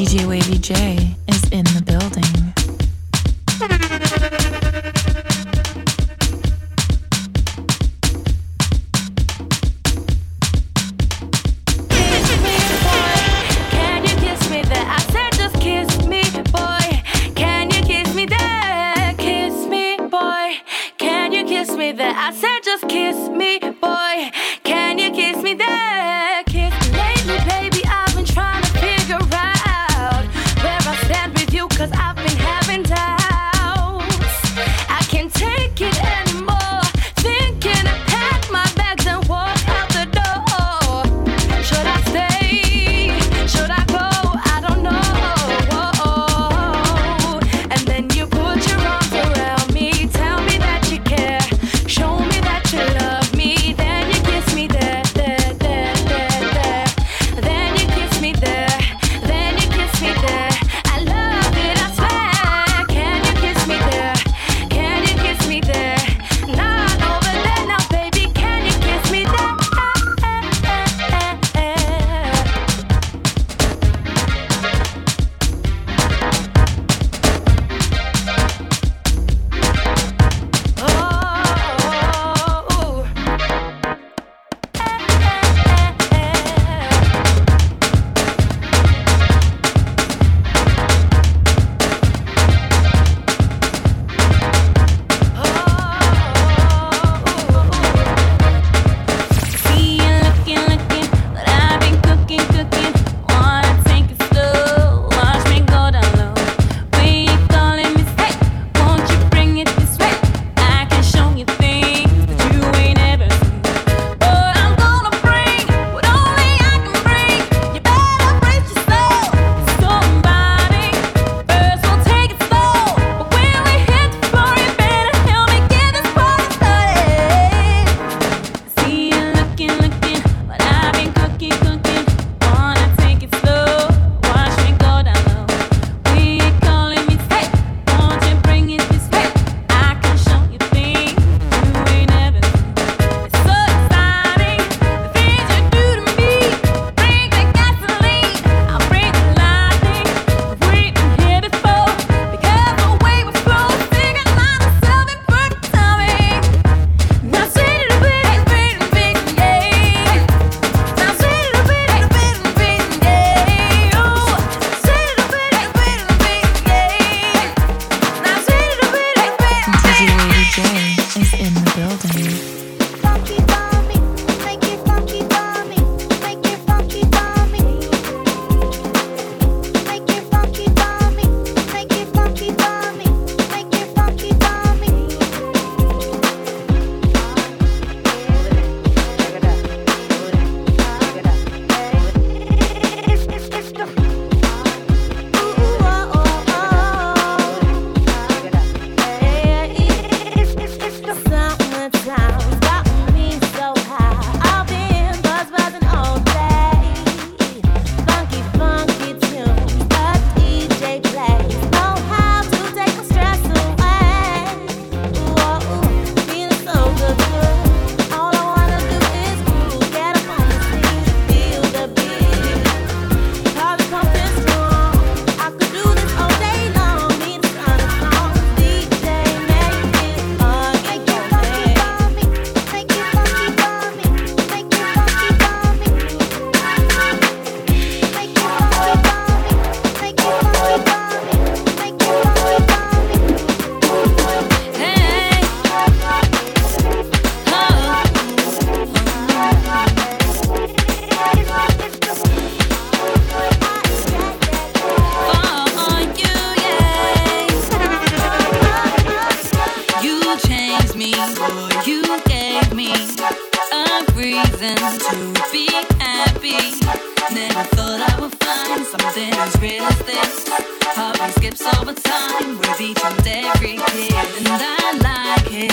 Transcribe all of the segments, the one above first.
DJ Wavy J.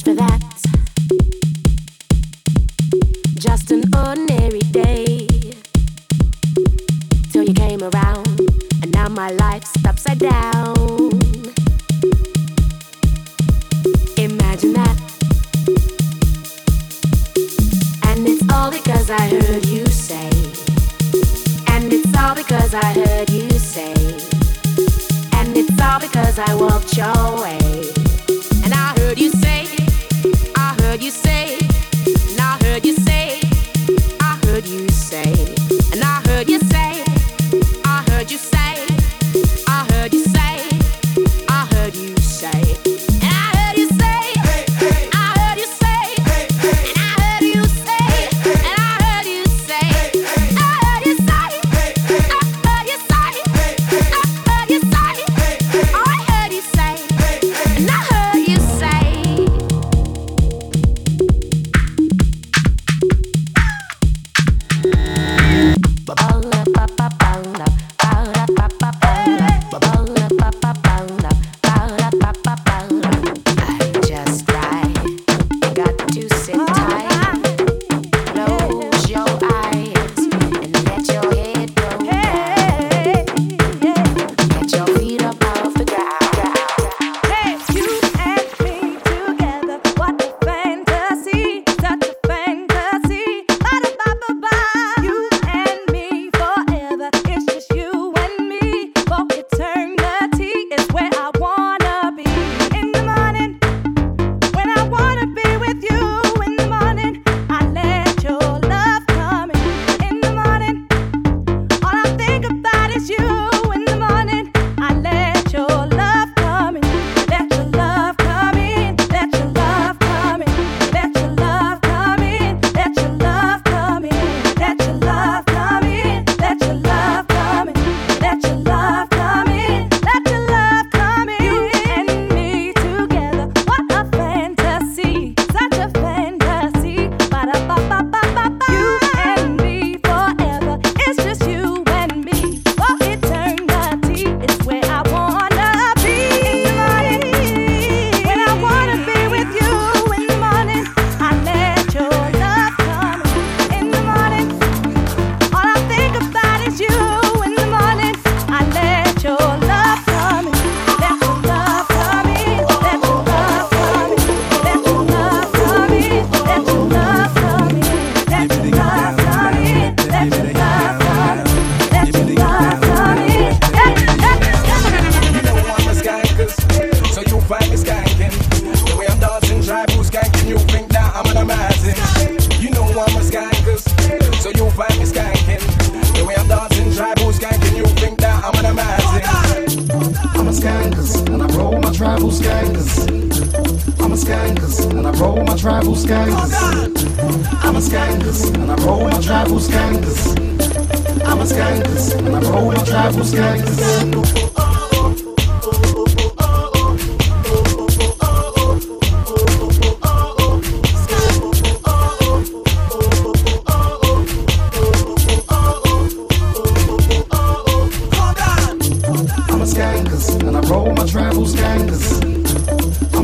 much for that. Just an ordinary day. Till you came around, and now my life's upside down.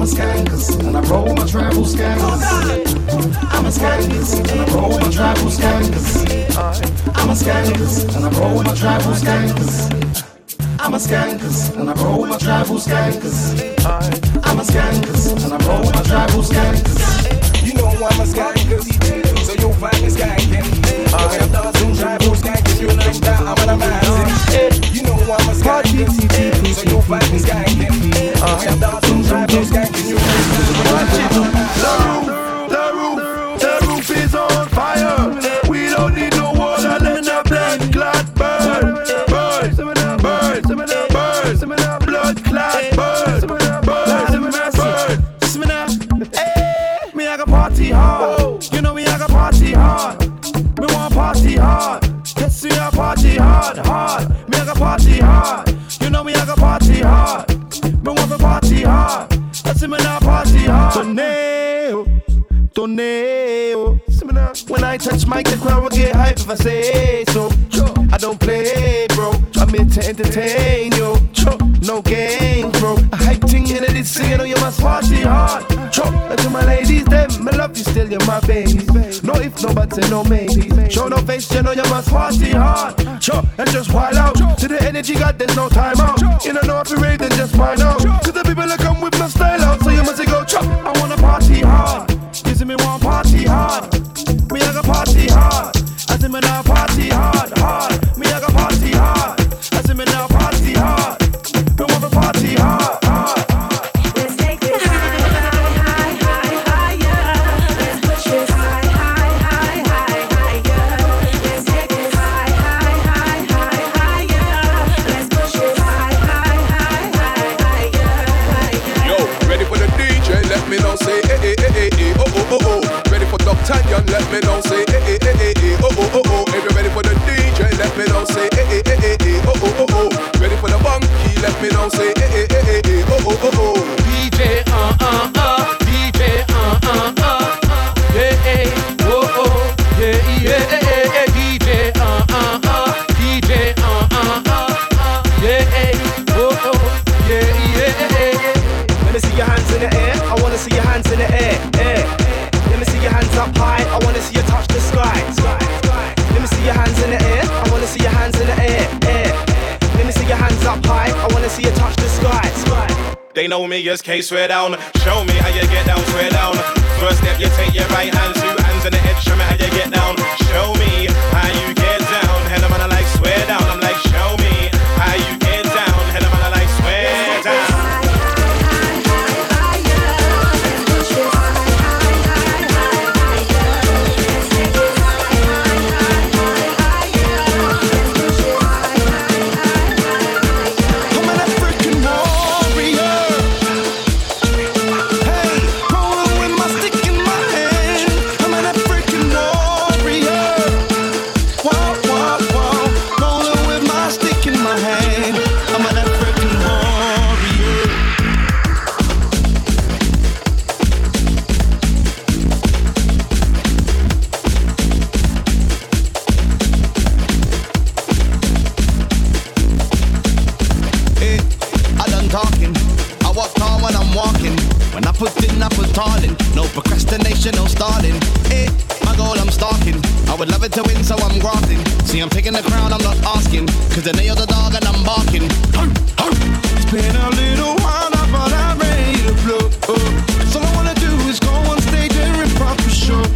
Skankers, and I roll my tribal skankers. I'm a skankers, and I roll my triple skankers. I'm a skankers and I roll my tribal skankers. I'm a skankers and I roll my triple skankers. I'm a skankers and I roll my tribal skankers. You know I'm a skankers, so you'll find me skanking. When I'm dancing tribal skankers, you'll know that I'm mic, the crowd will get hype if I say so. I don't play, bro. I'm here to entertain you. No game, bro. I hype thing in it, singing on you must party hard. And to my ladies, them, I love you still, you're my baby. No if, no and no maybe. Show no face, you know you must party hard. Chop. And just wild out. To the energy, God, there's no time out. You don't know if you rave, then just find out. To the people that come with my style out, so you must go chop. I wanna party hard. See me want party hard. We are gonna party hard. In me now party hard, hard. Me as swear down. Show me how you get down. talking. I walk tall when I'm walking. When I put in, I put tall in. No procrastination, no stalling. It, my goal, I'm stalking. I would love it to win, so I'm grafting. See, I'm taking the crown, I'm not asking. Cause they nailed the dog and I'm barking. It's been a little while, but I'm ready to blow. All I wanna do is go on stage and rip off the show.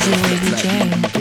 DJ Lady J.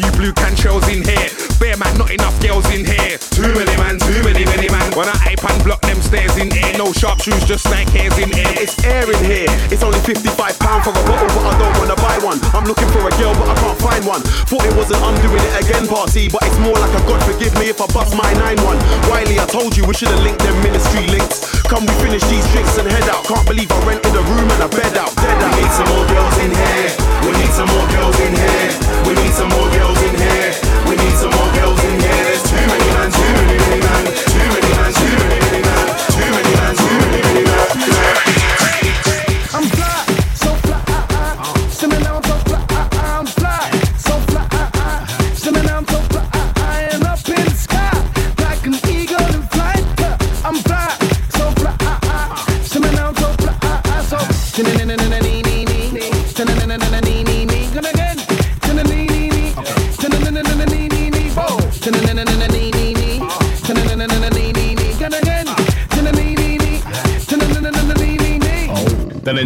few blue can shells in here. Bare man, not enough girls in here. Too many man, too many, many man. When I ape and block them stairs in no sharp shoes, just snake hairs in air. It's air in here. It's only 55 pound for a bottle, but I don't wanna buy one. I'm looking for a girl, but I can't find one. Thought it wasn't I'm doing it again party, but it's more like a God forgive me if I bust my 9-1. Wiley, I told you we should've linked them ministry links. Come we finish these drinks and head out. Can't believe I rented a room and a bed out. Dead out. We need some more girls in here. We need some more girls in here. We need some more girls in here.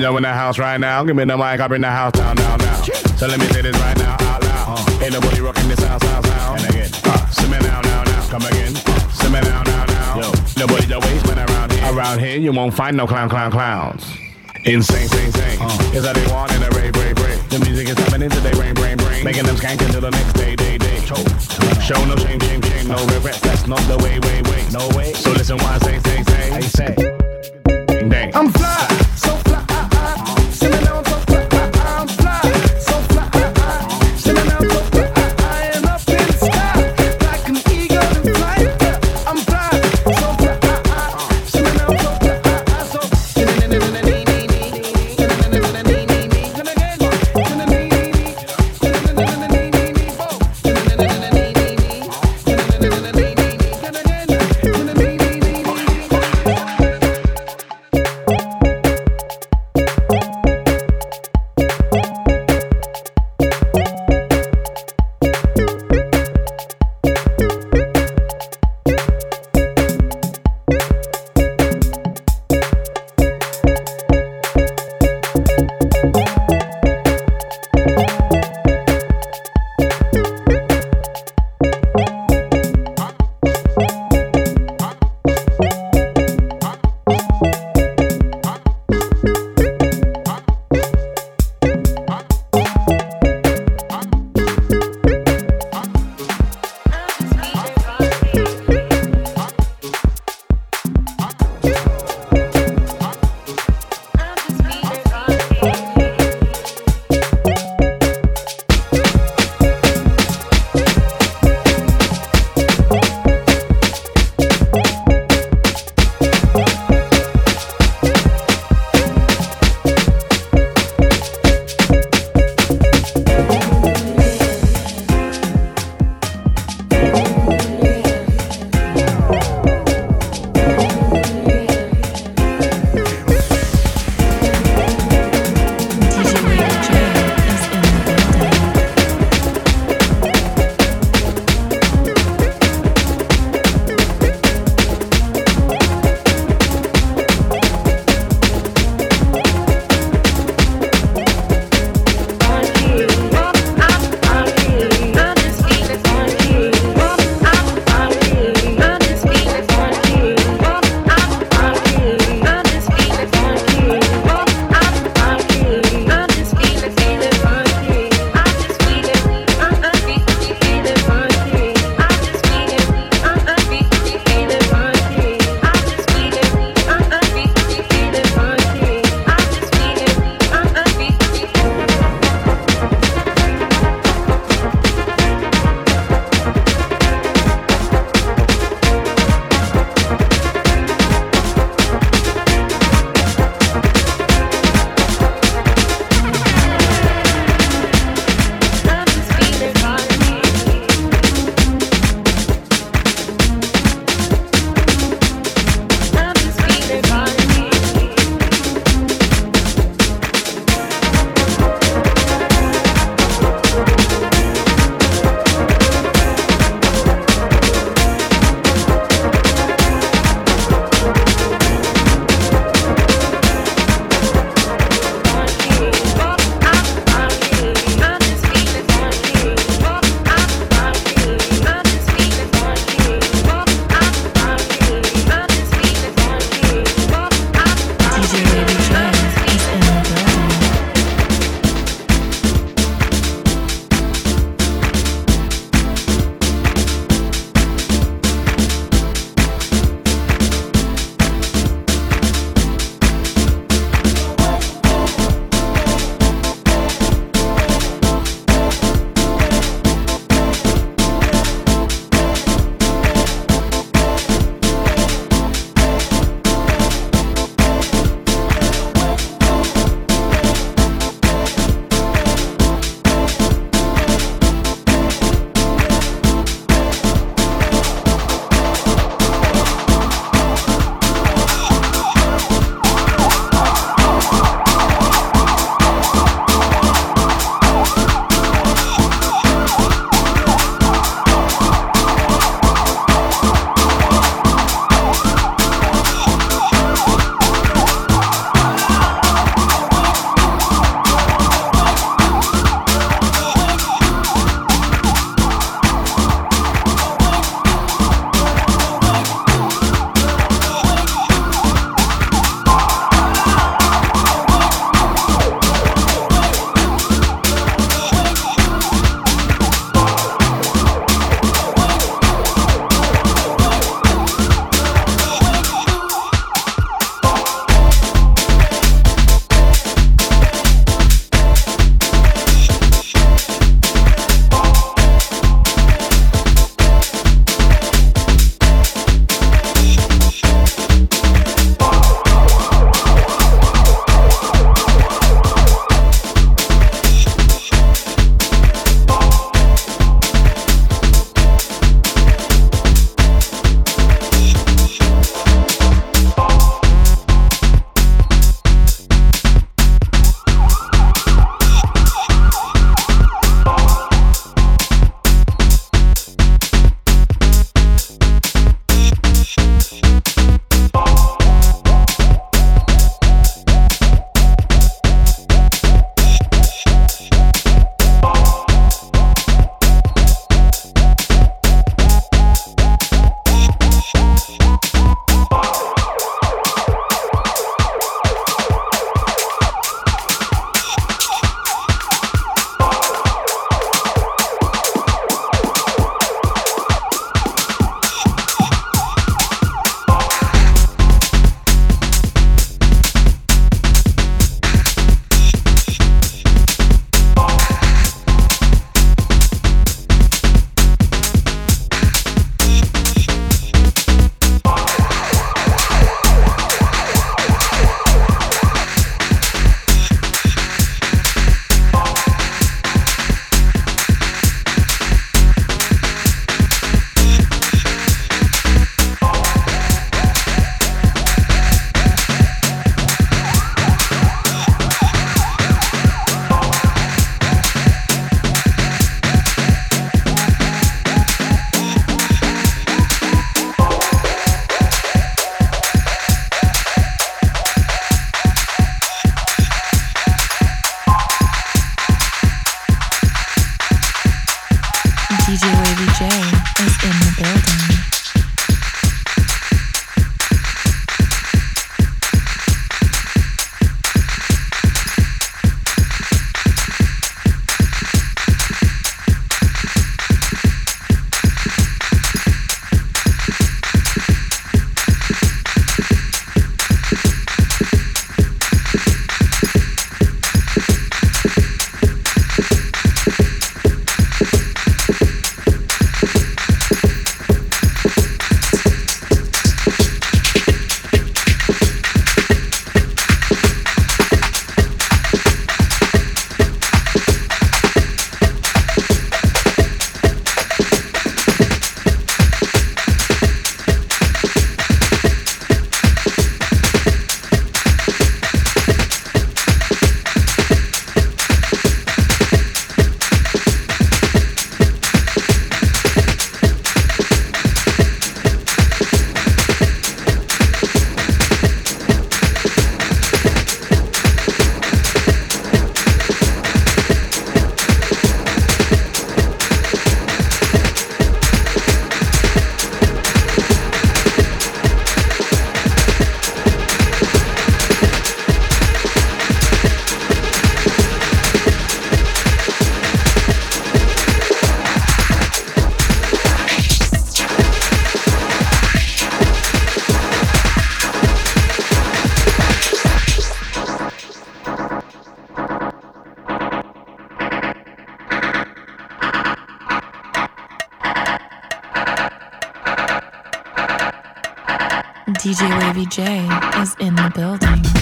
You in the house right now. Give me the mic, I bring the house down, down, down. So let me say this right now, out loud. Ain't nobody rocking this house, house, house. And again, uh, simmer now, now, now. Come again, uh, simmer now, now, now. Yo, nobody the waste man around here. Around here, you won't find no clown, clown, clowns. Insane, sane, sane. Uh. Is that they want in a rave, rave, rave. The music is happening today, brain, brain, brain. Making them skank until the next day, day, day. Show no shame, shame, shame, no regrets. That's not the way, way, way. No way. So listen, why I say, say, say. I say. Dang. I'm fly, DJ Wavy J is in the building. DJ Wavy J is in the building.